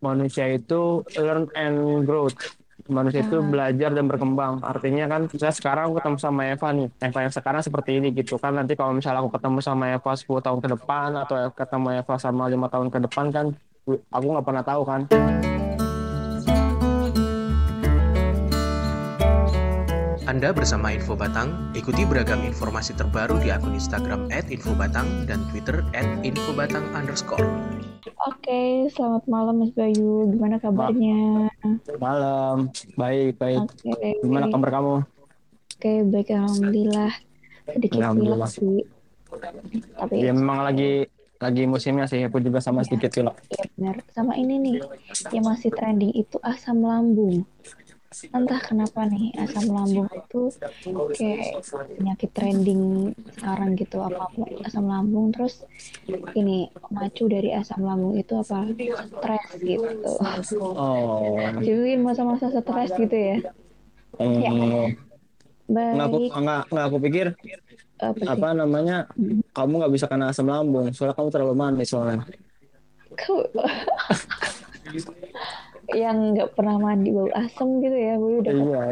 manusia itu learn and growth. Manusia itu belajar dan berkembang. Artinya kan, saya sekarang aku ketemu sama Eva nih. Eva yang sekarang seperti ini gitu kan. Nanti kalau misalnya aku ketemu sama Eva 10 tahun ke depan atau ketemu Eva sama lima tahun ke depan kan, aku nggak pernah tahu kan. Anda bersama Info Batang, ikuti beragam informasi terbaru di akun Instagram @infobatang dan Twitter @infobatang underscore. Oke, selamat malam Mas Bayu. Gimana kabarnya? Malam, baik, baik. Oke, Gimana kabar kamu? oke, baik Alhamdulillah. Sedikit Alhamdulillah. pilek sih, tapi Ya memang lagi lagi musimnya sih. Aku juga sama sedikit pilek. ya benar. Sama ini nih, yang masih trending itu asam lambung. Entah kenapa nih, asam lambung itu kayak penyakit trending sekarang gitu. Apa asam lambung, terus ini macu dari asam lambung itu apa? Stres gitu. Oh, Jadi masa-masa stres gitu ya. eh, nggak aku nggak nggak aku pikir apa sih? apa namanya kamu nggak bisa kena asam lambung soalnya kamu terlalu manis soalnya yang nggak pernah mandi bau asam gitu ya, gue udah iya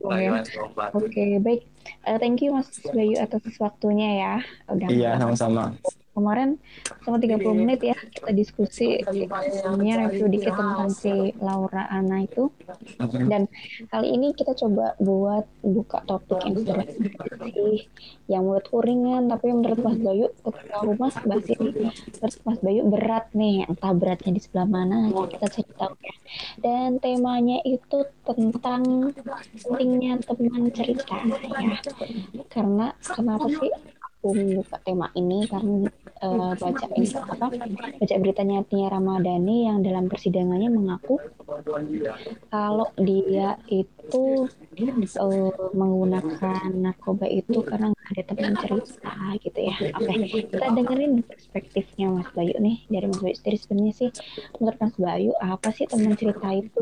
kebayang ya. Oke, baik. Eh, thank you Mas Bayu atas waktunya ya. Udah iya sama-sama kemarin sama 30 menit ya kita diskusi namanya review dikit tentang si Laura Ana itu. Dan kali ini kita coba buat buka topik yang sih yang menurutku ringan tapi menurut Mas Bayu ketika aku Mas ini menurut Mas Bayu berat nih entah beratnya di sebelah mana kita cari tahu ya. Dan temanya itu tentang pentingnya teman cerita ya. Karena kenapa sih aku tema ini karena eh, baca apa baca beritanya Tia Ramadhani yang dalam persidangannya mengaku kalau dia itu eh, menggunakan narkoba itu karena nggak ada teman cerita gitu ya. Oke, kita dengerin perspektifnya Mas Bayu nih dari Mas Bayu sendiri sebenarnya sih menurut Mas Bayu apa sih teman cerita itu?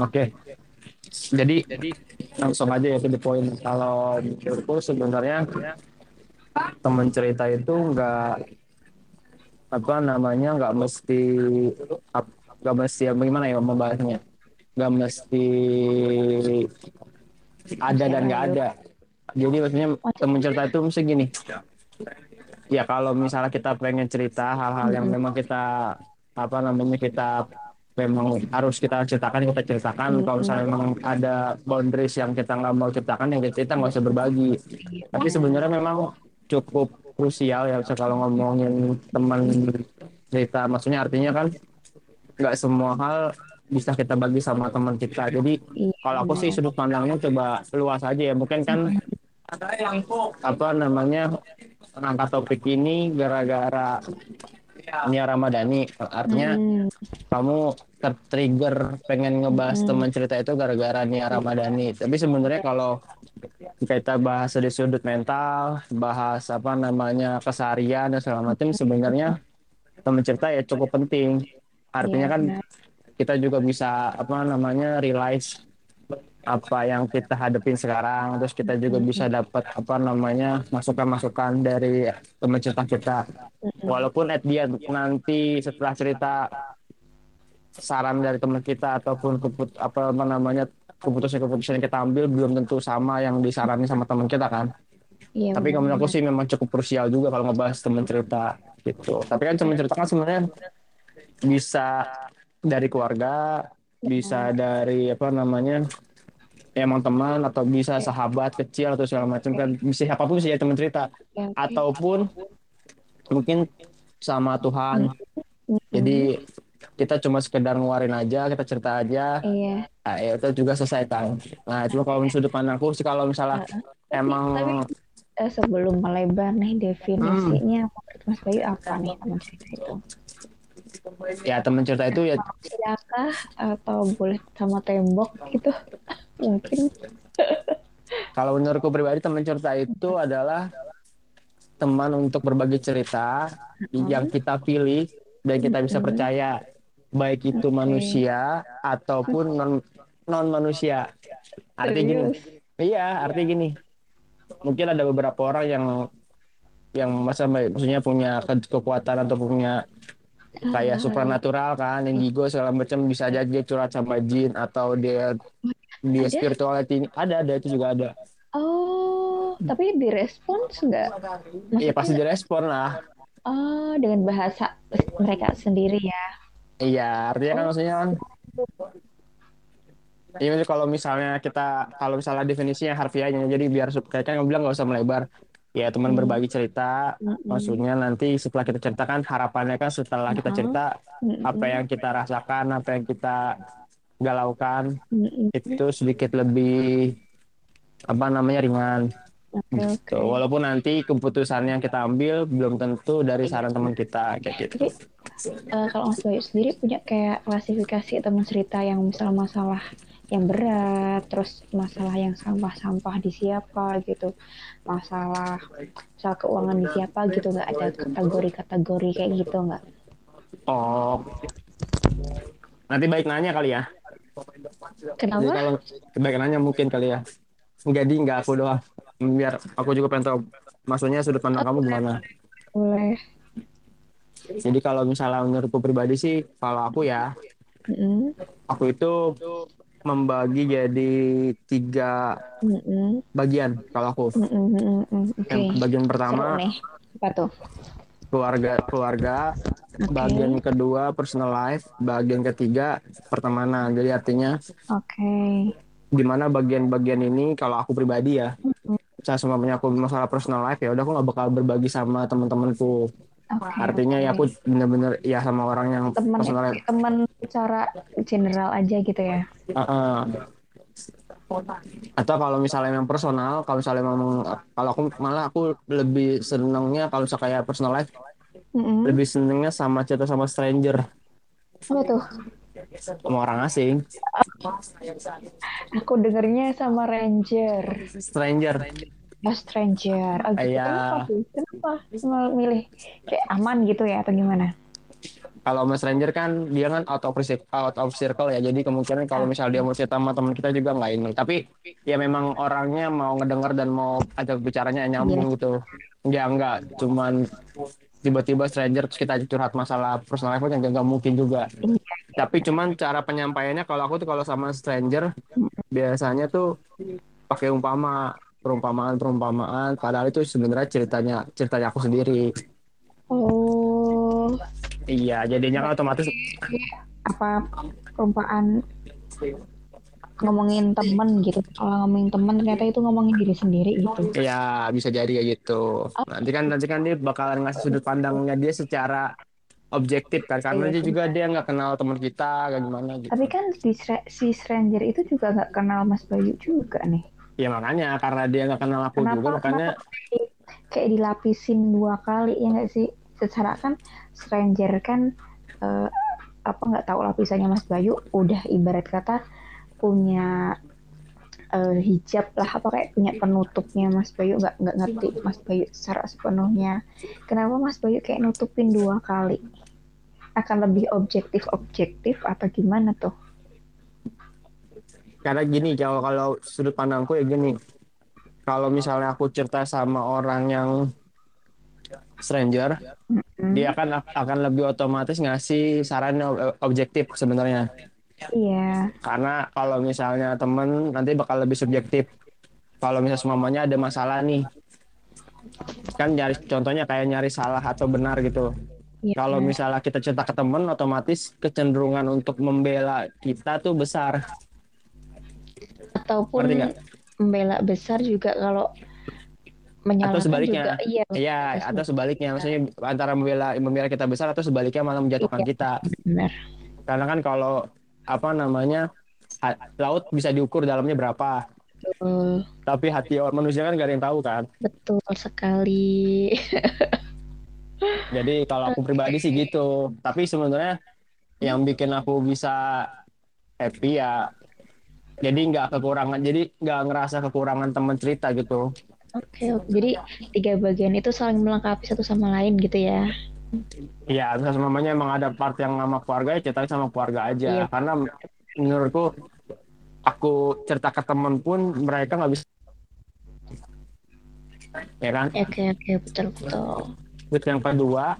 oke jadi langsung aja ya to the point. Kalau menurutku sebenarnya teman cerita itu nggak apa namanya nggak mesti nggak mesti ya gimana ya membahasnya? Nggak mesti ada dan nggak ada. Jadi maksudnya teman cerita itu mesti gini. Ya kalau misalnya kita pengen cerita hal-hal yang memang kita apa namanya kita memang harus kita ceritakan kita ceritakan kalau misalnya memang ada boundaries yang kita nggak mau ceritakan yang kita nggak usah berbagi. Tapi sebenarnya memang cukup krusial ya kalau ngomongin teman cerita maksudnya artinya kan nggak semua hal bisa kita bagi sama teman kita. Jadi Iya, kalau aku sih sudut pandangnya coba luas aja ya. Mungkin kan apa namanya angkat topik ini gara-gara Nia Ramadhani artinya Hmm, kamu tertrigger pengen ngebahas Hmm. teman cerita itu gara-gara Nia Ramadhani tapi sebenarnya kalau kita bahas dari sudut mental bahas apa namanya keseharian dan segala macam sebenarnya teman cerita ya cukup penting. Artinya iya, kan kita juga bisa apa namanya realize apa yang kita hadapin sekarang terus kita juga bisa dapat apa namanya masukan-masukan dari teman cerita kita walaupun at the end nanti setelah cerita saran dari teman kita ataupun keput, apa, namanya keputusan-keputusan yang kita ambil belum tentu sama yang disarani sama teman kita kan? Iya, tapi menurut aku sih memang cukup krusial juga kalau ngebahas teman cerita gitu. Tapi kan teman cerita kan sebenarnya bisa dari keluarga bisa dari apa namanya emang teman atau bisa sahabat kecil atau segala macam kan bisa siapa pun bisa jadi teman cerita oke. ataupun mungkin sama Tuhan Hmm, jadi kita cuma sekedar ngeluarin aja kita cerita aja iya. nah, ya itu juga selesai kan nah cuma kalau sudut pandangku sih kalau misalnya emang tapi eh, sebelum melebar nih definisinya menurut Mas Bayu apa nih teman cerita itu? ya teman cerita itu ya atau boleh sama tembok gitu? Mungkin. kalau menurutku pribadi teman cerita itu adalah teman untuk berbagi cerita yang kita pilih dan kita bisa percaya. Baik itu manusia ataupun non non manusia artinya gini iya artinya gini. Mungkin ada beberapa orang yang yang masa maksudnya punya ke- kekuatan atau punya kayak Ah. supernatural kan indigo segala macam bisa aja dia curhat sama jin atau dia dia Ada? spirituality ada ada itu juga ada Oh, tapi direspons nggak? iya pasti direspon lah Oh, dengan bahasa mereka sendiri ya. iya artinya kan Oh. maksudnya kan Iya, kalau misalnya kita kalau misalnya definisinya harfiahnya, jadi biar kayak kan bilang nggak usah melebar. Ya teman Hmm. berbagi cerita, Mm-mm. maksudnya nanti setelah kita ceritakan harapannya kan setelah kita Uh-huh. cerita Mm-mm. apa yang kita rasakan, apa yang kita galaukan Mm-mm. itu sedikit lebih apa namanya ringan. Oke, Gitu. oke. Walaupun nanti keputusan yang kita ambil belum tentu dari saran teman kita kayak gitu. Tapi eh, kalau Mas Bayu sendiri punya kayak klasifikasi teman cerita yang misal masalah yang berat, terus masalah yang sampah-sampah di siapa gitu, masalah misal keuangan di siapa gitu, nggak ada kategori-kategori kayak gitu nggak? Oh, nanti baik nanya kali ya. Jadi Kenapa? kalau baik nanya mungkin kali ya. Jadi nggak aku doang. Biar aku juga pengen tahu maksudnya sudut pandang kamu gimana. Boleh. Jadi kalau misalnya menurutku pribadi sih, kalau aku ya, Mm-mm. aku itu membagi jadi tiga Mm-mm. bagian kalau aku. Mm-mm. Oke. Yang bagian pertama. Apa tuh? Keluarga keluarga, Oke. bagian kedua personal life, bagian ketiga pertemanan. Jadi artinya Oke. di mana bagian-bagian ini kalau aku pribadi ya, saya semuanya aku masalah personal life ya udah aku nggak bakal berbagi sama teman-temanku. Oke. Artinya ya oke. aku bener-bener ya sama orang yang teman personal life. teman secara general aja gitu ya. Heeh. Atau kalau misalnya yang personal, kalau misalnya memang kalau aku malah aku lebih senengnya kalau misalnya kayak personal life Mm-mm. lebih senengnya sama cerita sama stranger, Apa tuh? sama orang asing. Aku dengernya sama Ranger, Stranger. oh, Stranger. Oh, gitu. Iya. Kenapa tuh? Kenapa milih kayak aman gitu ya atau gimana? Kalau sama stranger kan dia kan out of cir- out of circle ya. Jadi kemungkinan kalau misalnya dia mau cerita sama teman kita juga nggak ini. Tapi ya memang orangnya mau ngedenger dan mau ajak bicaranya nyambung gitu. Ya enggak, cuman tiba-tiba stranger terus kita curhat masalah personal life yang nggak mungkin juga. Tapi cuman cara penyampaiannya kalau aku tuh kalau sama stranger biasanya tuh pakai umpama perumpamaan perumpamaan padahal itu sebenarnya ceritanya ceritanya aku sendiri. Iya, jadinya kan otomatis apa perumpamaan ngomongin temen gitu. Kalau ngomongin temen ternyata itu ngomongin diri sendiri gitu. Iya, bisa jadi kayak gitu. Nanti kan nanti kan dia bakalan ngasih sudut pandangnya dia secara objektif kan, karena Iya, dia juga dia nggak kenal teman kita, kayak gimana gitu. Tapi kan si, si Stranger itu juga nggak kenal Mas Bayu juga nih. Ya makanya karena dia nggak kenal aku Kenapa? juga, makanya Kenapa kayak dilapisin dua kali ya nggak sih? Secara kan Stranger kan eh, apa nggak tahu lapisannya Mas Bayu udah ibarat kata punya eh, hijab lah apa kayak punya penutupnya Mas Bayu nggak nggak ngerti Mas Bayu secara sepenuhnya. Kenapa Mas Bayu kayak nutupin dua kali? Akan lebih objektif objektif atau gimana tuh? karena gini kalau kalau sudut pandangku ya gini. Kalau misalnya aku cerita sama orang yang stranger, Hmm, dia akan akan lebih otomatis ngasih saran objektif sebenarnya. Iya. Karena kalau misalnya temen nanti bakal lebih subjektif. Kalau misalnya semuanya ada masalah nih, kan nyari contohnya kayak nyari salah atau benar gitu. iya. Kalau misalnya kita cerita ke temen, otomatis kecenderungan untuk membela kita tuh besar. ataupun membela besar juga kalau menyalahkan sebaliknya. juga iya Iya, atau sebaliknya, maksudnya antara membela membela kita besar atau sebaliknya malah menjatuhkan Iya. kita. benar Karena kan kalau apa namanya laut bisa diukur dalamnya berapa, betul, tapi hati orang manusia kan gak ada yang tahu kan. betul sekali Jadi kalau aku pribadi sih gitu. Tapi sebenarnya yang bikin aku bisa happy ya jadi nggak kekurangan jadi nggak ngerasa kekurangan teman cerita gitu oke oke. jadi tiga bagian itu saling melengkapi satu sama lain gitu ya Iya, terus mamanya emang ada part yang sama keluarga ya cerita sama keluarga aja. Iya. Karena menurutku aku cerita ke temen pun mereka nggak bisa. Ya kan? oke oke betul betul Terus yang kedua,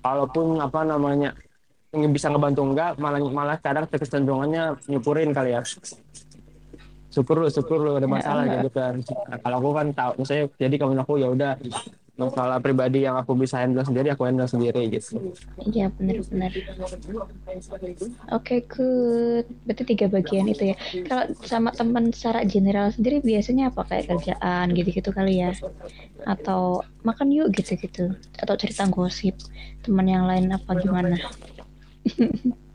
kalaupun apa namanya bisa ngebantu enggak malah malah kadang kecenderungannya nyukurin kali ya syukur lu syukur lu ada masalah Ya, gitu kan Nah, kalau aku kan tahu misalnya jadi kawan aku ya udah masalah pribadi yang aku bisa handle sendiri aku handle sendiri gitu Iya benar-benar. Oke, good. Berarti tiga bagian itu ya. Kalau sama teman secara general sendiri biasanya apa kayak kerjaan gitu-gitu kali ya? Atau makan yuk gitu-gitu? Atau cerita gosip teman yang lain apa gimana?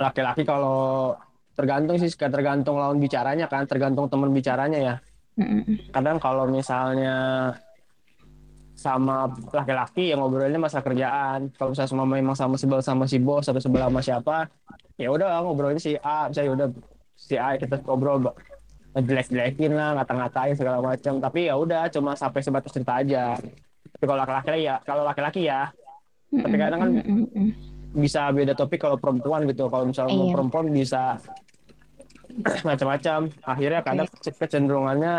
laki-laki kalau tergantung sih tergantung lawan bicaranya kan tergantung teman bicaranya ya. Kadang kalau misalnya sama laki-laki yang ngobrolnya masalah kerjaan. Kalau misalnya semua memang sama sebel sama si bos atau sebel sama siapa ya udah ngobrolnya si A. Saya udah si A kita ngobrol jelek-jelekin lah ngata-ngatain segala macam. Tapi ya udah cuma sampai sebatas cerita aja. Tapi kalau laki-laki ya kalau laki-laki ya. Tapi kadang kan bisa beda topik kalau perempuan gitu. Kalau misalnya Iya. perempuan bisa macam-macam. Akhirnya kadang kecenderungannya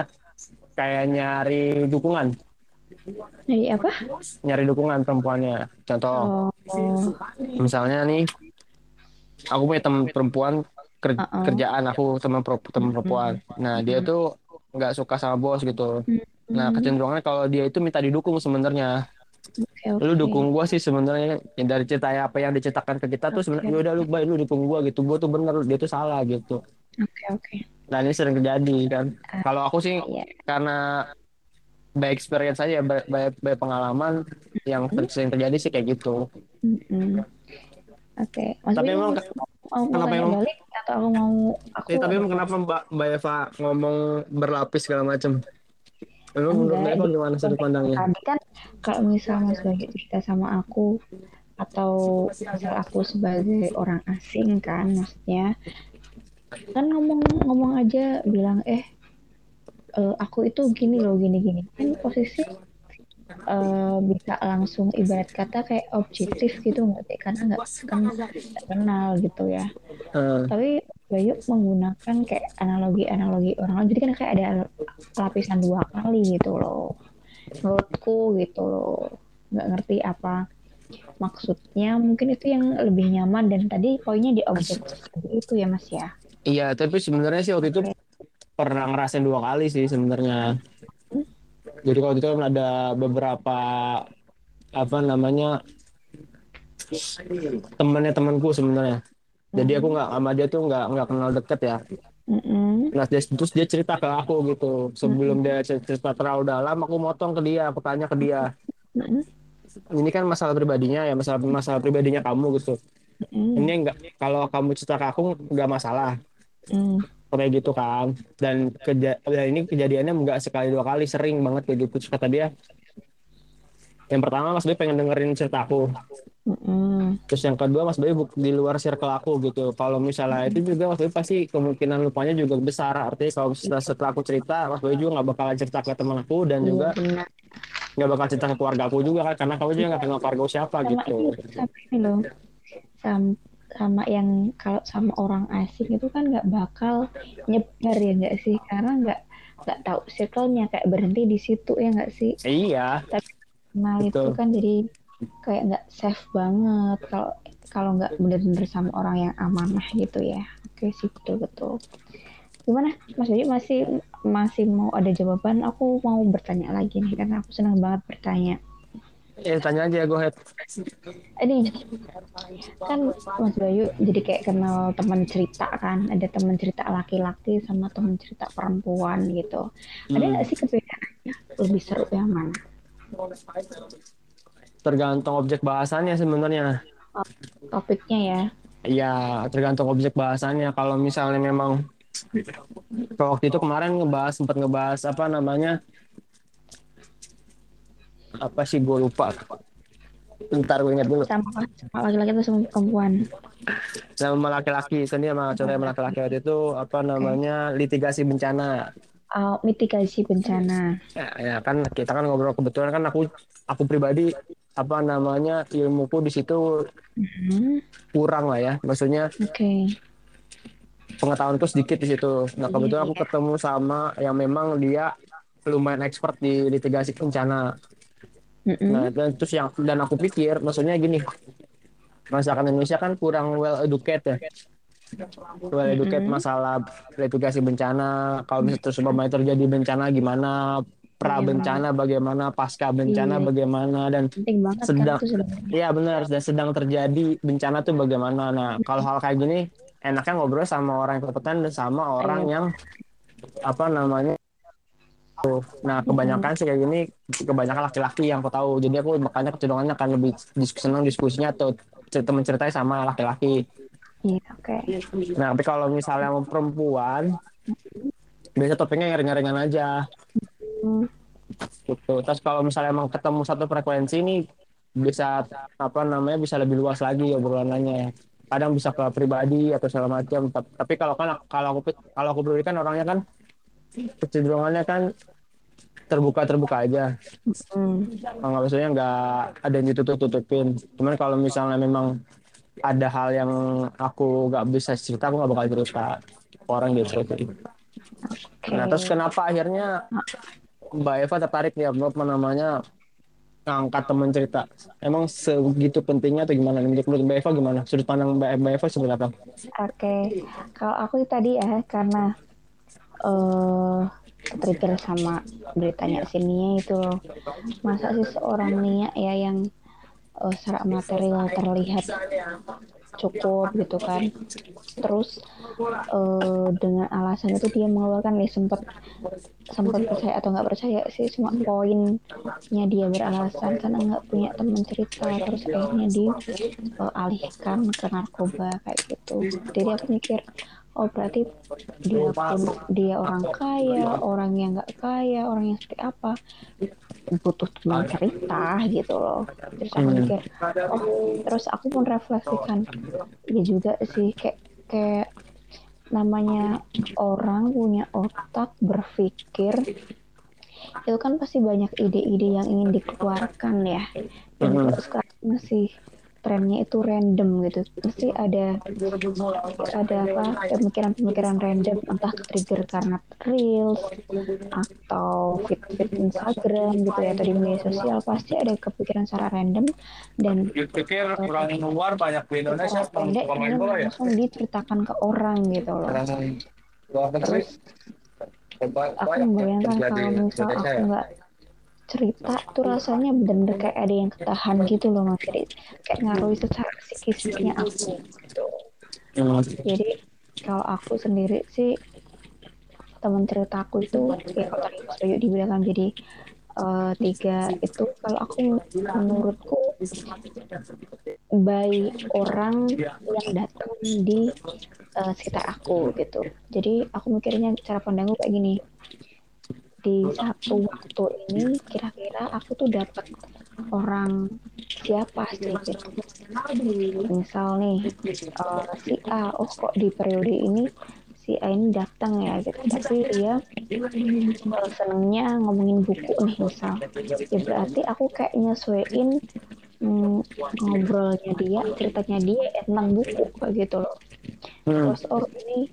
kayak nyari dukungan. Jadi apa? nyari dukungan perempuannya. Contoh Oh, misalnya nih aku punya teman perempuan ker- Uh-uh. kerjaan aku teman teman perempuan. Nah dia tuh nggak suka sama bos gitu. Nah Hmm, kecenderungannya kalau dia itu minta didukung sebenarnya. Oke, oke. lu dukung gua sih sebenarnya. Yang dari cerita apa yang diceritakan ke kita tuh sebenarnya. "Ya udah lu baik lu dukung gua gitu. Gua tuh bener dia tuh salah gitu Oke, oke. nah ini sering terjadi kan Ah. kalau aku sih Iya. karena by experience saja by, by, by pengalaman yang ter- sering terjadi sih kayak gitu Mm-mm. Oke, Mas Tapi Bimo emang mau, ke- mau kenapa emang- balik atau aku mau aku Eh, tapi emang kenapa Mbak Mbak Eva ngomong berlapis segala macam? Emang menurut Mbak Eva gimana sudut pandangnya? tadi kan kalau misal Mas Bayu cerita sama aku atau misal aku sebagai orang asing kan maksudnya kan ngomong-ngomong aja bilang eh eh, aku itu gini loh gini gini. Kan posisi eh, bisa langsung ibarat kata kayak objektif gitu nggak sih? Karena nggak kan kenal gitu ya. Eh, tapi Bayu menggunakan kayak analogi-analogi orang lain jadi kan kayak ada lapisan dua kali gitu loh. Menurutku gitu loh. Nggak ngerti apa maksudnya. Mungkin itu yang lebih nyaman dan tadi poinnya di objek itu ya mas ya iya, tapi sebenarnya sih waktu itu pernah ngerasain dua kali sih sebenarnya. Jadi kalau itu kan ada beberapa apa namanya temannya temanku sebenarnya. Jadi aku nggak sama dia tuh nggak nggak kenal deket ya. Mm-mm. Nah, dia, terus dia cerita ke aku gitu. Sebelum dia cerita terlalu dalam, aku motong ke dia, aku tanya ke dia. Ini kan masalah pribadinya ya, masalah masalah pribadinya kamu gitu. Ini enggak kalau kamu cerita ke aku nggak masalah Mm. kayak gitu kan. Dan keja dan ini kejadiannya nggak sekali dua kali, sering banget kayak gitu. Terus kata dia, yang pertama Mas Bayu pengen dengerin cerita aku. Mm-mm. Terus yang kedua Mas Bayu di luar circle aku gitu. Kalau misalnya itu juga Mas Bayu pasti kemungkinan lupanya juga besar. Artinya kalau setelah, setelah aku cerita, Mas Bayu juga nggak bakalan cerita ke teman aku dan Iya, juga nggak bakal cerita ke keluarga aku juga kan karena kamu juga nggak kenal keluarga siapa sama gitu. ini loh sama yang kalau sama orang asing itu kan nggak bakal nyebar ya nggak sih? Karena nggak nggak tahu circle-nya kayak berhenti di situ ya nggak sih? Iya, kenal itu kan jadi kayak nggak safe banget kalau kalau nggak bener-bener sama orang yang amanah gitu ya. Oke sih betul betul gimana? Mas Bayu masih masih mau ada jawaban? Aku mau bertanya lagi nih karena aku senang banget bertanya ya tanya aja go ahead. ini kan Mas Bayu jadi kayak kenal teman cerita kan ada teman cerita laki-laki sama teman cerita perempuan gitu ada Hmm. nggak sih kebedaannya lebih seru yang mana Tergantung objek bahasannya sebenarnya. topiknya ya Iya, tergantung objek bahasannya. Kalau misalnya memang waktu itu kemarin ngebahas sempat ngebahas apa namanya apa sih gue lupa. Ntar gue ingat dulu. sama laki-laki atau sama perempuan Sama laki-laki, sendiri sama contohnya sama laki-laki waktu itu apa namanya litigasi bencana. Oh, mitigasi bencana Ya, ya kan kita kan ngobrol kebetulan kan aku aku pribadi apa namanya ilmuku di situ Mhm, kurang lah ya. Maksudnya oke pengetahuanku sedikit di situ. Nah kebetulan aku ketemu sama yang memang dia lumayan expert di litigasi bencana. Mm-mm. Nah, dan terus yang dan aku pikir maksudnya gini, masyarakat Indonesia kan kurang well educated ya. Well educated Mm-mm. masalah mitigasi bencana. Kalau misalnya terus umpamanya terjadi bencana gimana, pra Iya. bencana bagaimana, pasca bencana Iya. bagaimana dan banget sedang kan Iya benar, dan sedang terjadi bencana tuh bagaimana. Nah, kalau hal kayak gini enaknya ngobrol sama orang yang kompeten dan sama orang yang apa namanya Nah, kebanyakan sih kayak gini kebanyakan laki-laki yang aku tahu. Jadi aku makanya kecenderungannya akan lebih diskusi senang diskusinya atau cerita mencertai sama laki-laki. iya oke Nah, tapi kalau misalnya mau perempuan biasa topiknya yang ringan-ringan aja Hmm, gitu. Terus kalau misalnya emang ketemu satu frekuensi nih bisa apa namanya bisa lebih luas lagi obrolannya. Kadang bisa ke pribadi atau segala macam. Tap- Tapi kalau kan kalau aku kalau aku pribadi kan orangnya kan kecenderungannya kan terbuka terbuka aja. hmm, Nggak maksudnya nggak ada yang ditutup tutupin. Cuman kalau misalnya memang ada hal yang aku nggak bisa cerita, aku nggak bakal cerita orang gitu. oke Nah terus kenapa akhirnya Mbak Eva tertarik ya apa namanya ngangkat teman cerita? Emang segitu pentingnya atau gimana? Menurut menurut Mbak Eva gimana? Sudut pandang Mbak, Mbak Eva seperti apa? Oke, kalau aku tadi ya karena eh trigger sama beritanya si Nia itu loh. Masa sih seorang Nia ya yang eh, secara material terlihat cukup gitu kan. Terus eh, dengan alasan itu dia mengeluarkan nih sempat sempat percaya atau nggak percaya sih cuma poinnya dia beralasan karena nggak punya teman cerita terus akhirnya dialihkan ke narkoba kayak gitu jadi aku mikir oh berarti dia pun dia orang kaya orang yang nggak kaya orang yang seperti apa? Butuh teman cerita gitu loh. Terus aku Hmm. mikir oh terus aku pun refleksikan. Ya juga sih kayak kayak namanya orang punya otak berpikir itu kan pasti banyak ide-ide yang ingin dikeluarkan ya. Dan kalau sekarang masih trennya itu random gitu. Mesti ada ada apa pemikiran-pemikiran random entah trigger karena reels atau feed feed Instagram gitu ya atau di media sosial pasti ada kepikiran secara random dan pikir orang luar banyak di Indonesia pendek bola ya. langsung diceritakan ke orang gitu loh. Terus aku membayangkan kalau misal aku ya. nggak cerita tuh rasanya bener-bener kayak ada yang ketahan gitu loh mas. Jadi kayak ngaruh secara psikisnya aku gitu. Hmm. jadi kalau aku sendiri sih teman ceritaku itu ya kalau tadi Mas Bayu dibilang jadi eh, tiga itu kalau aku menurutku by orang yang datang di eh, sekitar aku gitu. Jadi aku mikirnya cara pandangku kayak gini di satu waktu ini kira-kira aku tuh dapat orang siapa sih gitu. Misal nih eh, si A oh kok di periode ini si A ini datang ya gitu. Tapi dia senengnya ngomongin buku nih misal. Ya berarti aku kayak nyesuaiin mm, ngobrolnya dia ceritanya dia ya tentang buku kayak gitu loh. Hmm. terus oh ini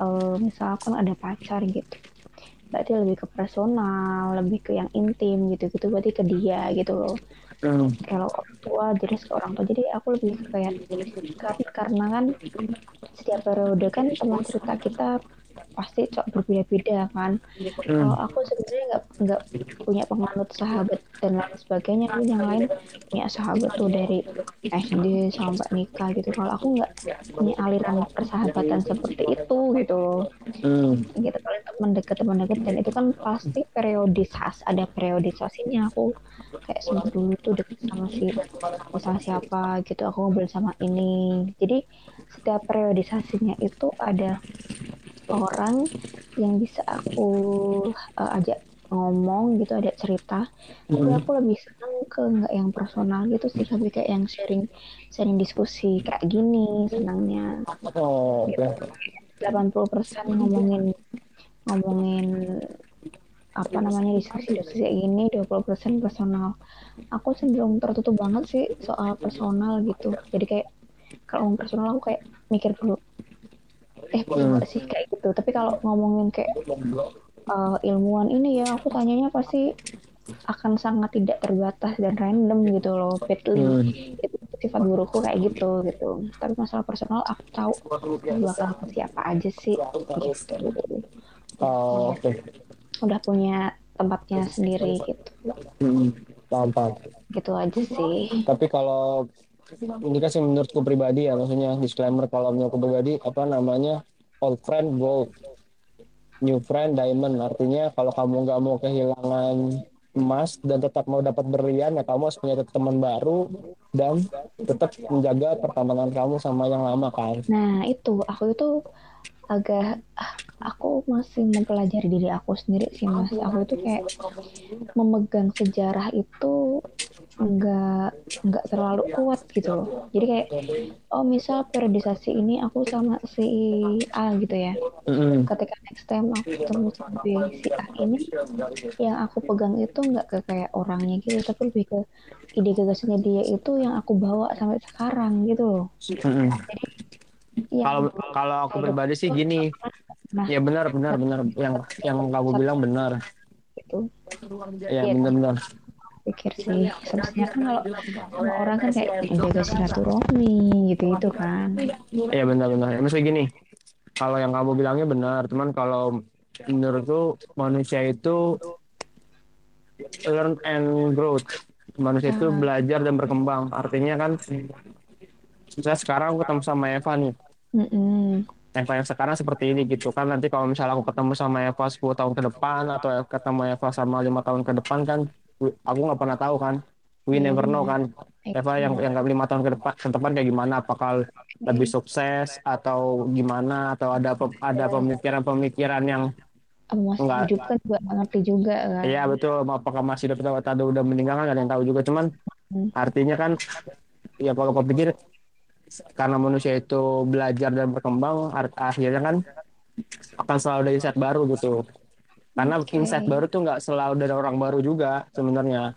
eh, misal kan ada pacar gitu berarti lebih ke personal lebih ke yang intim gitu gitu berarti ke dia gitu loh. Hmm. kalau orang tua jadi ke orang tua. Jadi aku lebih kayak karena kan setiap periode kan teman cerita kita pasti cok berbeda-beda kan. Kalau aku sebenarnya nggak nggak punya penganut sahabat dan lain sebagainya. Tapi yang lain punya sahabat tuh dari SD sampai nikah gitu. Kalau aku nggak punya aliran persahabatan seperti itu gitu loh. Hmm. gitu paling teman deket teman deket dan itu kan pasti periodisasi ada periodisasinya. Aku kayak sempat dulu tuh deket sama si sama siapa gitu. Aku ngobrol sama ini. Jadi setiap periodisasinya itu ada orang yang bisa aku uh, ajak ngomong gitu ada cerita tapi Hmm. aku lebih senang ke nggak yang personal gitu sih lebih kayak yang sharing sharing diskusi kayak gini senangnya Oh, oke. 80% ngomongin ngomongin apa namanya diskusi diskusi kayak gini 20% personal aku cenderung tertutup banget sih soal personal gitu jadi kayak kalau ngomong personal aku kayak mikir dulu eh perlu nggak sih kayak gitu tapi kalau ngomongin kayak uh, ilmuwan ini ya aku tanyanya pasti akan sangat tidak terbatas dan random gitu loh Fitly Hmm. itu sifat burukku kayak gitu gitu tapi masalah personal aku tahu aku bakal ke siapa aja sih gitu Oh, oke. udah punya tempatnya sendiri gitu Hmm. Paham, paham. gitu aja sih Tapi kalau ini kan sih menurutku pribadi ya, maksudnya disclaimer kalau menurutku pribadi apa namanya old friend gold, new friend diamond. Artinya kalau kamu nggak mau kehilangan emas dan tetap mau dapat berlian ya kamu harus punya teman baru dan tetap menjaga pertemanan kamu sama yang lama kan. nah itu aku itu agak aku masih mempelajari diri aku sendiri sih mas aku itu kayak memegang sejarah itu enggak enggak terlalu kuat gitu loh jadi kayak oh misal periodisasi ini aku sama si A gitu ya Mm-mm. ketika next time aku ketemu sama si A ini yang aku pegang itu enggak ke kayak orangnya gitu tapi lebih ke ide gagasannya dia itu yang aku bawa sampai sekarang gitu loh yang Kalau kalau aku pribadi sih gini, Nah. ya benar benar benar yang yang kamu bilang benar, gitu ya Iya. benar-benar. Pikir sih seharusnya kan kalau sama orang kan kayak menjaga silaturahmi gitu itu kan Iya benar-benar. Ya, Maksudnya gini, kalau yang kamu bilangnya benar, cuman kalau menurutku manusia itu learn and growth. Manusia itu belajar dan berkembang. Artinya kan, saya sekarang aku ketemu sama Eva nih. Mm-mm. Eva yang sekarang seperti ini gitu kan. Nanti kalau misalnya aku ketemu sama Eva 10 tahun ke depan atau ketemu Eva sama lima tahun ke depan kan, aku nggak pernah tahu kan. We never know kan. Eva yang yang lima tahun ke depan ke depan kayak gimana? Apakah lebih sukses atau gimana? Atau ada ada pemikiran-pemikiran yang masih Enggak. hidup kan juga ngerti juga kan Iya betul. Apakah masih hidup atau atau udah meninggal kan nggak ada yang tahu juga. Cuman Hmm. artinya kan, ya kalau kau pikir karena manusia itu belajar dan berkembang, akhirnya kan akan selalu ada insight baru gitu. Karena Oke. insight baru tuh nggak selalu dari orang baru juga sebenarnya.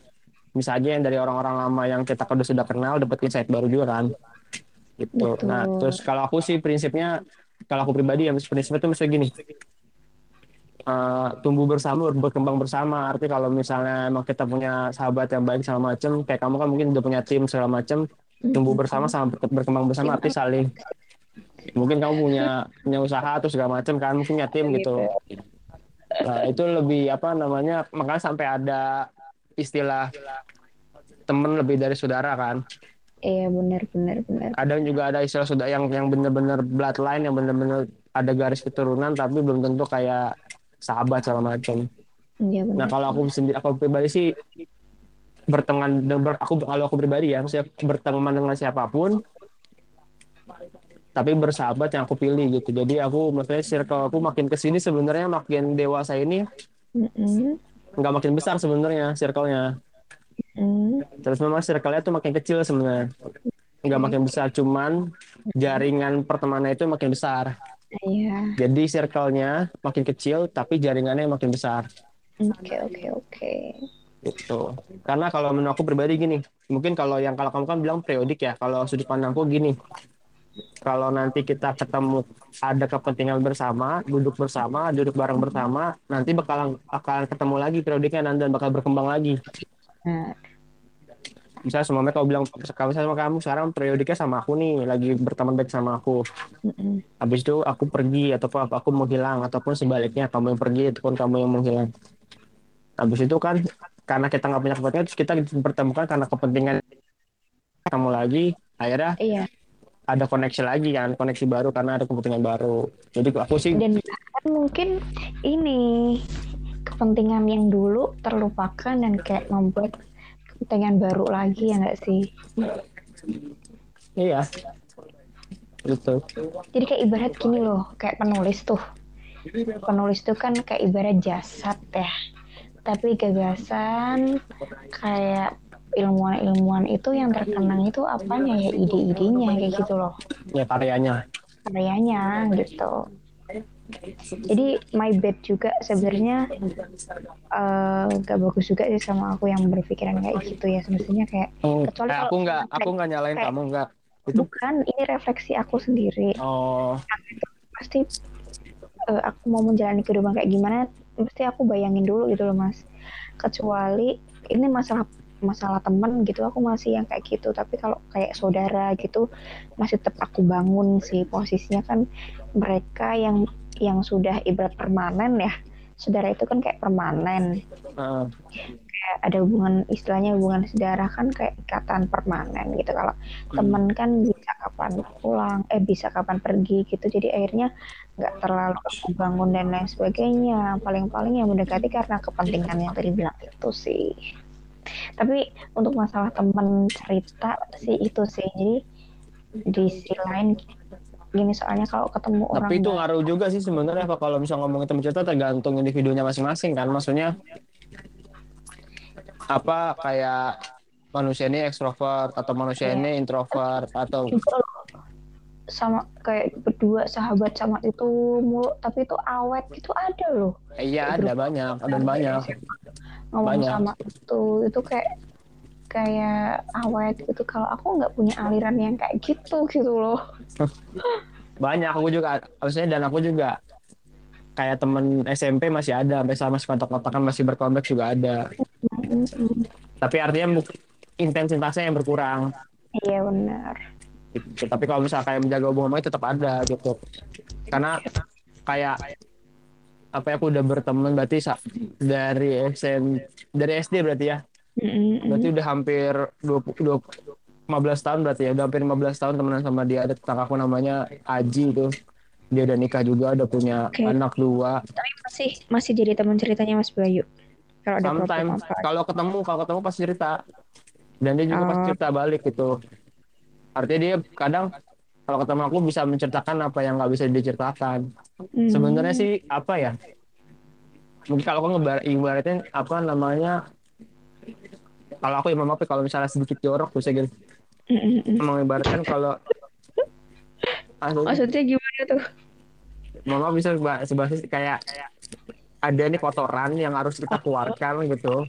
Misalnya yang dari orang-orang lama yang kita udah sudah kenal dapat insight baru juga kan. Gitu. Betul. Nah, terus kalau aku sih prinsipnya kalau aku pribadi ya prinsipnya tuh misalnya gini. eh, tumbuh bersama berkembang bersama arti kalau misalnya emang kita punya sahabat yang baik segala macem kayak kamu kan mungkin udah punya tim segala macem tumbuh bersama sama ber- berkembang bersama arti saling mungkin kamu punya punya usaha atau segala macem kan mungkin punya tim gitu nah, itu lebih apa namanya makanya sampai ada istilah temen lebih dari saudara kan. Iya benar benar benar kadang juga ada istilah saudara yang yang bener-bener bloodline yang bener-bener ada garis keturunan tapi belum tentu kayak sahabat segala macam. iya Nah benar kalau aku sendiri aku pribadi sih berteman ber- aku kalau aku pribadi ya maksudnya berteman dengan siapa pun tapi bersahabat yang aku pilih gitu. Jadi aku maksudnya circle aku makin ke sini sebenarnya makin dewasa ini nggak makin besar sebenarnya circle-nya. Mm. Terus memang circle-nya tuh makin kecil sebenarnya. Nggak makin besar, cuman jaringan pertemanan itu makin besar. iya Jadi circle-nya makin kecil, tapi jaringannya makin besar. oke oke oke Gitu. Karena kalau menurut aku pribadi gini, mungkin kalau yang kalau kamu kan bilang periodik ya, kalau sudut pandangku gini, kalau nanti kita ketemu ada kepentingan bersama, duduk bersama, duduk bareng bersama, nanti bakalan akan ketemu lagi periodiknya dan bakal berkembang lagi. nah Misalnya semuanya kau bilang kalau misalnya sama kamu sekarang periodiknya sama aku nih, lagi berteman baik sama aku. mm-mm. Habis itu aku pergi ataupun apa aku menghilang ataupun sebaliknya kamu yang pergi ataupun kamu yang menghilang. Habis itu kan karena kita nggak punya kepentingan terus kita dipertemukan karena kepentingan kamu lagi akhirnya iya ada koneksi lagi kan koneksi baru karena ada kepentingan baru. Jadi aku sih dan mungkin ini kepentingan yang dulu terlupakan dan kayak membuat kepentingan baru lagi ya nggak sih iya gitu. jadi kayak ibarat gini loh kayak penulis tuh penulis tuh kan kayak ibarat jasad ya tapi gagasan kayak ilmuwan-ilmuwan itu yang terkenang itu apanya ya? ide-idenya kayak gitu loh. Ya karyanya. karyanya gitu. Jadi my bad juga sebenarnya eh, gak bagus juga sih sama aku yang berpikiran kayak gitu ya. Semestinya kayak Oh, Kecuali eh, aku nggak aku nggak nyalain kayak- kamu nggak. Itu bukan ini refleksi aku sendiri. Oh. Pasti eh, aku mau menjalani kehidupan kayak gimana mesti aku bayangin dulu gitu loh mas. Kecuali ini masalah masalah temen gitu aku masih yang kayak gitu. Tapi kalau kayak saudara gitu masih tetap aku bangun sih. Posisinya kan mereka yang yang sudah ibarat permanen ya. Saudara itu kan kayak permanen. Heeh. kayak ada hubungan istilahnya hubungan saudara kan kayak ikatan permanen gitu. Kalau temen kan bisa kapan pulang eh bisa kapan pergi gitu. Jadi akhirnya nggak terlalu aku bangun dan lain sebagainya. Paling-paling yang mendekati karena kepentingan yang tadi bilang itu sih tapi untuk masalah temen cerita sih itu sih. Jadi di sisi lain gini soalnya kalau ketemu orang Tapi itu ngaruh juga sih sebenarnya Pak kalau misal ngomongin teman cerita tergantung individunya masing-masing kan. Maksudnya apa kayak manusia ini ekstrovert atau manusia ini introvert atau sama kayak berdua sahabat sama itu mulu tapi itu awet gitu ada loh iya ada banyak, ada banyak. ngomong Banyak. sama itu itu kayak kayak awet gitu kalau aku nggak punya aliran yang kayak gitu gitu loh Banyak aku juga maksudnya dan aku juga kayak temen SMP masih ada sampai sama masih kontak-kontakan masih berkontak juga ada. Tapi artinya intensitasnya yang berkurang. iya benar gitu. Tapi kalau misalnya kayak menjaga hubungan itu tetap ada gitu. Karena kayak apa ya aku udah berteman berarti dari SM dari SD berarti ya. Berarti udah hampir 20, 20 15 tahun berarti ya. Udah hampir 15 tahun temenan sama dia. Ada tetangga aku namanya Aji itu. Dia udah nikah juga, udah punya Oke. anak dua. tapi masih masih jadi teman ceritanya Mas Bayu kalau ada Sometimes kalau ketemu, kalau ketemu pasti cerita. Dan dia juga Oh. pasti cerita balik gitu. Artinya dia kadang kalau ketemu aku bisa menceritakan apa yang nggak bisa diceritakan. Hmm. sebenarnya sih apa ya mungkin kalau aku ngebar ibaratin apa namanya kalau aku imam apa kalau misalnya sedikit jorok bisa gitu Mm-mm. mengibaratkan kalau Maksudnya, maksudnya gimana tuh mama bisa seba- sebasis kayak ada nih kotoran yang harus kita keluarkan gitu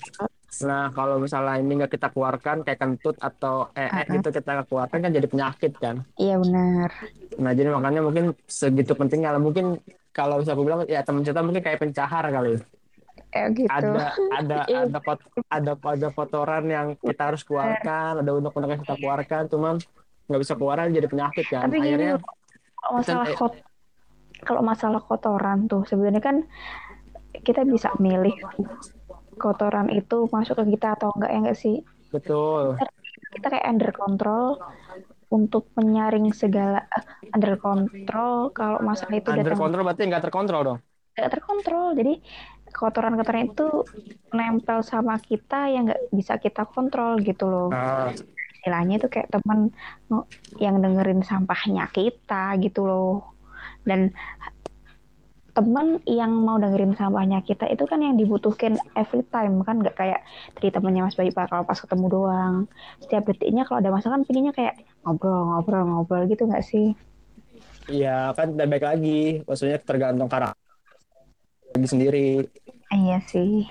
nah kalau misalnya ini nggak kita keluarkan kayak kentut atau ee Uh-uh. gitu kita keluarkan kan jadi penyakit kan? Iya benar. Nah jadi makanya mungkin segitu pentingnya lah. Mungkin kalau bisa aku bilang ya teman cerita mungkin kayak pencahar kali. Kayak gitu. Ada ada Iya. ada kot, ada ada kotoran yang kita harus keluarkan ada unek-unek yang kita keluarkan cuman nggak bisa keluaran jadi penyakit kan? Tapi akhirnya kalau masalah eh, kot kalau masalah kotoran tuh sebenarnya kan kita bisa milih kotoran itu masuk ke kita atau enggak ya enggak sih? Betul. Kita kayak under control untuk menyaring segala eh, under control kalau masalah itu under datang. kontrol berarti nggak terkontrol dong? Nggak terkontrol. Jadi kotoran-kotoran itu nempel sama kita yang nggak bisa kita kontrol gitu loh. Nah, istilahnya itu kayak teman yang dengerin sampahnya kita gitu loh. Dan teman yang mau dengerin sampahnya kita itu kan yang dibutuhkan every time kan? Nggak kayak tadi temannya Mas Bayu Pak kalau pas ketemu doang. Setiap detiknya kalau ada masalah kan pinginnya kayak ngobrol ngobrol ngobrol gitu nggak sih? Ya kan dan baik lagi. Maksudnya tergantung karakter lagi sendiri. Iya sih.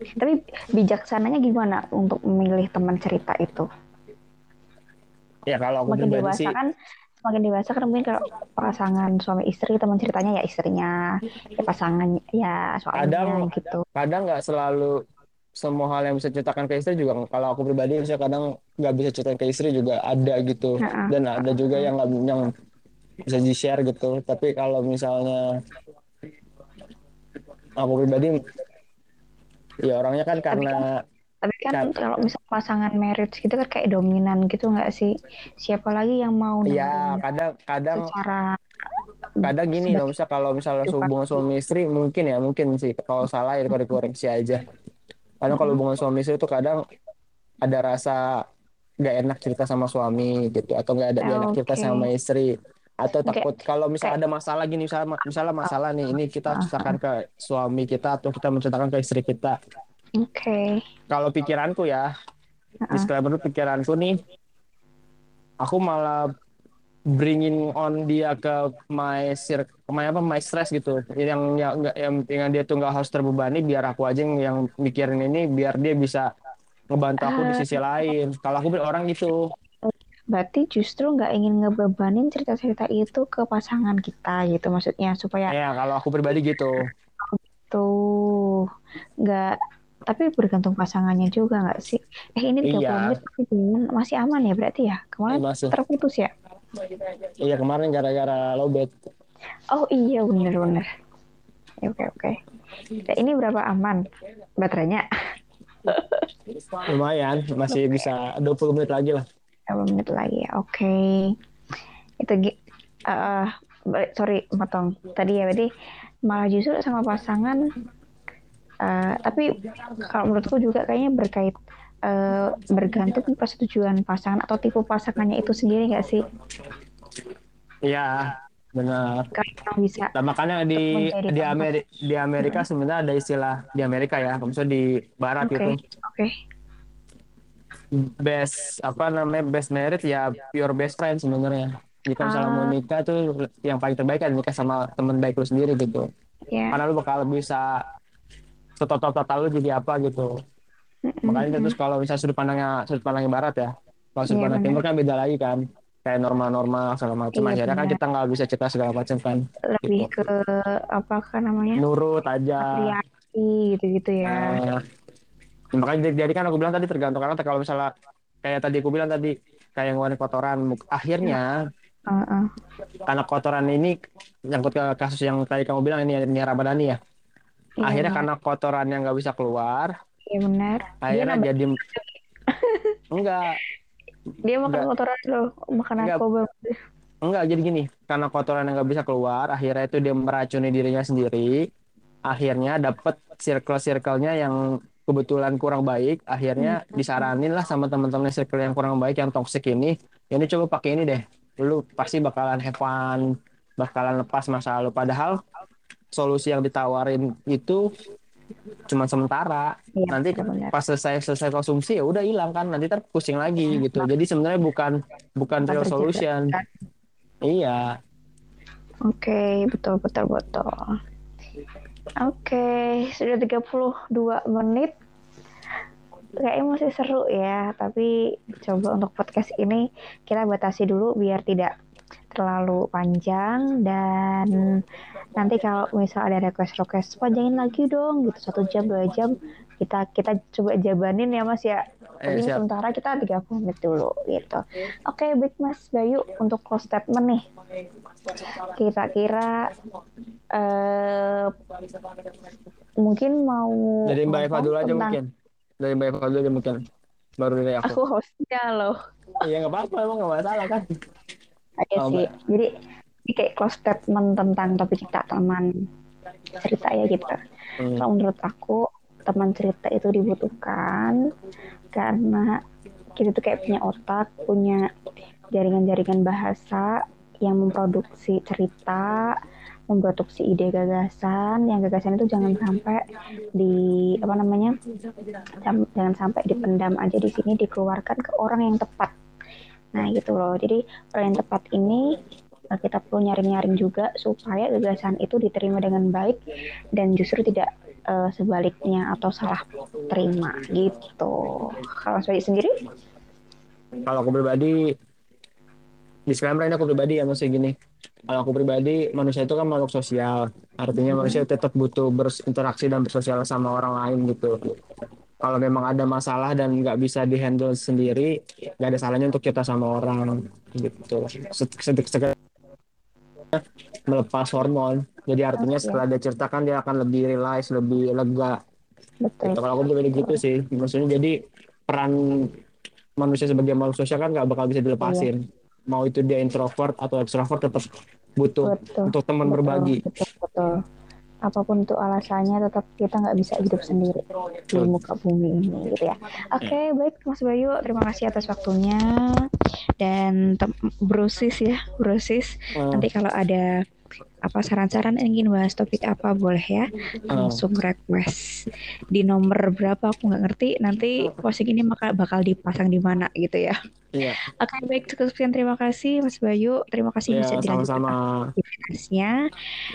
Tapi bijaksananya gimana untuk memilih teman cerita itu? Ya kalau aku pribadi dewasa sih kan semakin dewasa kan mungkin kalau pasangan suami istri teman ceritanya ya istrinya ya pasangan ya suaminya Kadang- gitu. kadang nggak selalu semua hal yang bisa ceritakan ke istri juga kalau aku pribadi misalnya kadang nggak bisa ceritain ke istri juga ada gitu. Heeh. dan ada juga yang nggak yang bisa di share gitu. Tapi kalau misalnya aku pribadi ya orangnya kan karena tapi kan kalau misal pasangan marriage gitu kan kayak dominan gitu nggak sih? Siapa lagi yang mau ya kadang kadang secara kadang gini loh misal kalau misalnya hubungan suami istri mungkin ya mungkin sih. Kalau salah ya kalau dikoreksi aja. Kadang kalau hubungan suami istri itu kadang ada rasa nggak enak cerita sama suami gitu atau nggak ada nggak enak cerita Oke. sama istri atau takut kalau misalnya ada masalah gini misalnya misalnya masalah nih ini kita Ah, ceritakan ke suami kita atau kita menceritakan ke istri kita oke. Kalau pikiranku ya Heeh. disclaimer pikiranku nih aku malah bringing on dia ke my sir my apa my stress gitu. Yang yang nggak yang, yang dia tuh nggak harus terbebani biar aku aja yang, yang mikirin ini biar dia bisa ngebantu aku di sisi lain. Kalau aku orang gitu. Berarti justru nggak ingin ngebebanin cerita-cerita itu ke pasangan kita gitu maksudnya supaya ya kalau aku pribadi gitu. Tuh nggak tapi bergantung pasangannya juga nggak sih? Eh ini 30 Iya. menit masih aman ya berarti ya? Kemarin Masih. terputus ya? Iya kemarin gara-gara lowbat. Oh iya bener-bener. Ya, Oke oke. Nah, ini berapa aman baterainya? Lumayan, masih bisa 20 menit lagi lah. 20 menit lagi ya. Oke. Itu gi- eh, balik- sorry potong. Tadi ya berarti malah justru sama pasangan eh, tapi kalau menurutku juga kayaknya berkait eh, bergantung persetujuan pasangan atau tipe pasangannya itu sendiri nggak sih? Iya, benar. Kalau bisa Nah, makanya di di. Amerika di Amerika sebenarnya ada istilah di Amerika ya, maksudnya di barat Oke, gitu. oke. Best apa namanya best married ya pure best friend sebenarnya. Jika misalnya Ah. mau nikah tuh yang paling terbaik kan nikah sama teman baik lu sendiri gitu. Ya. Karena lu bakal bisa setotal total lu jadi apa gitu. Makanya terus kalau misalnya sudut pandangnya sudut pandangnya barat ya. Kalau sudut Iya, pandang timur kan beda lagi kan. Kayak norma-norma segala macam. Iya, Akhirnya kan kita nggak bisa cerita segala macam kan. Lebih Gitu. ke apa kan namanya? Nurut aja. Apresiasi gitu-gitu ya. Nah, makanya jadi, kan aku bilang tadi tergantung karena kalau misalnya kayak tadi aku bilang tadi kayak ngeluarin kotoran akhirnya Heeh. karena kotoran ini nyangkut ke kasus yang tadi kamu bilang ini ini Ramadhani ya Iya, akhirnya karena kotoran yang nggak bisa keluar Iya benar. Dia akhirnya nambah- jadi enggak dia makan Enggak. kotoran loh, makan Enggak. narkoba. enggak jadi gini karena kotoran yang nggak bisa keluar akhirnya itu dia meracuni dirinya sendiri akhirnya dapat circle-circle-nya yang kebetulan kurang baik akhirnya disaranin lah sama teman-teman circle yang kurang baik yang toxic ini "Ya ini coba pakai ini deh lu pasti bakalan have fun bakalan lepas masa lalu padahal solusi yang ditawarin itu cuma sementara Iya, nanti benar-benar. pas selesai selesai konsumsi ya udah hilang kan nanti ter pusing lagi gitu jadi sebenarnya bukan bukan real solution kan? iya Oke, betul betul betul. Oke, sudah 32 menit. Kayaknya masih seru ya, tapi coba untuk podcast ini kita batasi dulu biar tidak terlalu panjang dan nanti kalau misal ada request request panjangin lagi dong gitu satu jam dua jam kita kita coba jabanin ya mas ya. Eh, tapi ini siap. sementara kita 30 menit dulu gitu. Oke baik mas Bayu untuk close statement nih. Kita kira eh mungkin mau dari Mbak Eva dulu aja tentang- mungkin. dari Mbak Eva dulu aja mungkin. Baru dari aku. Aku hostnya loh. Iya nggak apa-apa emang nggak masalah kan. Iya Oh, sih. Jadi ini kayak close statement tentang topik kita teman cerita ya gitu. Hmm. Kalau menurut aku teman cerita itu dibutuhkan karena kita tuh kayak punya otak, punya jaringan-jaringan bahasa yang memproduksi cerita, memproduksi ide gagasan, yang gagasan itu jangan sampai di apa namanya, jangan sampai dipendam aja di sini, dikeluarkan ke orang yang tepat. Nah gitu loh. Jadi orang yang tepat ini eh, kita perlu nyaring-nyaring juga supaya gagasan itu diterima dengan baik dan justru tidak eh, sebaliknya atau salah terima gitu. Kalau saya sendiri, kalau aku pribadi disclaimer ini aku pribadi ya maksudnya gini. Kalau aku pribadi manusia itu kan makhluk sosial. Artinya manusia tetap butuh berinteraksi dan bersosial sama orang lain gitu. Kalau memang ada masalah dan nggak bisa dihandle sendiri nggak ada salahnya untuk cerita sama orang gitu. Sedikit melepas hormon jadi artinya Oke. setelah dia ceritakan dia akan lebih realize lebih lega betul. gitu. Kalau aku pribadi gitu sih, maksudnya jadi peran manusia sebagai makhluk sosial kan nggak bakal bisa dilepasin. Mau itu dia introvert atau extrovert tetap butuh Betul. untuk teman berbagi. Betul, betul. Apa pun itu alasannya, tetap kita nggak bisa hidup sendiri di muka bumi ini, gitu ya. Oke, baik Mas Bayu, terima kasih atas waktunya dan brosis ya, brosis. Nanti kalau ada apa saran-saran ingin bahas topik apa boleh ya. Langsung request di nomor berapa aku nggak ngerti. Nanti posting ini maka bakal dipasang di mana gitu ya. Iya, oke baik cukup sekian. Terima kasih Mas Bayu. Terima kasih ya, bisa dilanjutkan sama-sama. aktivitasnya.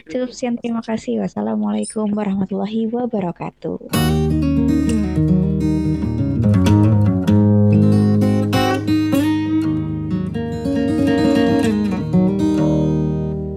Cukup sekian terima kasih. Wassalamualaikum warahmatullahi wabarakatuh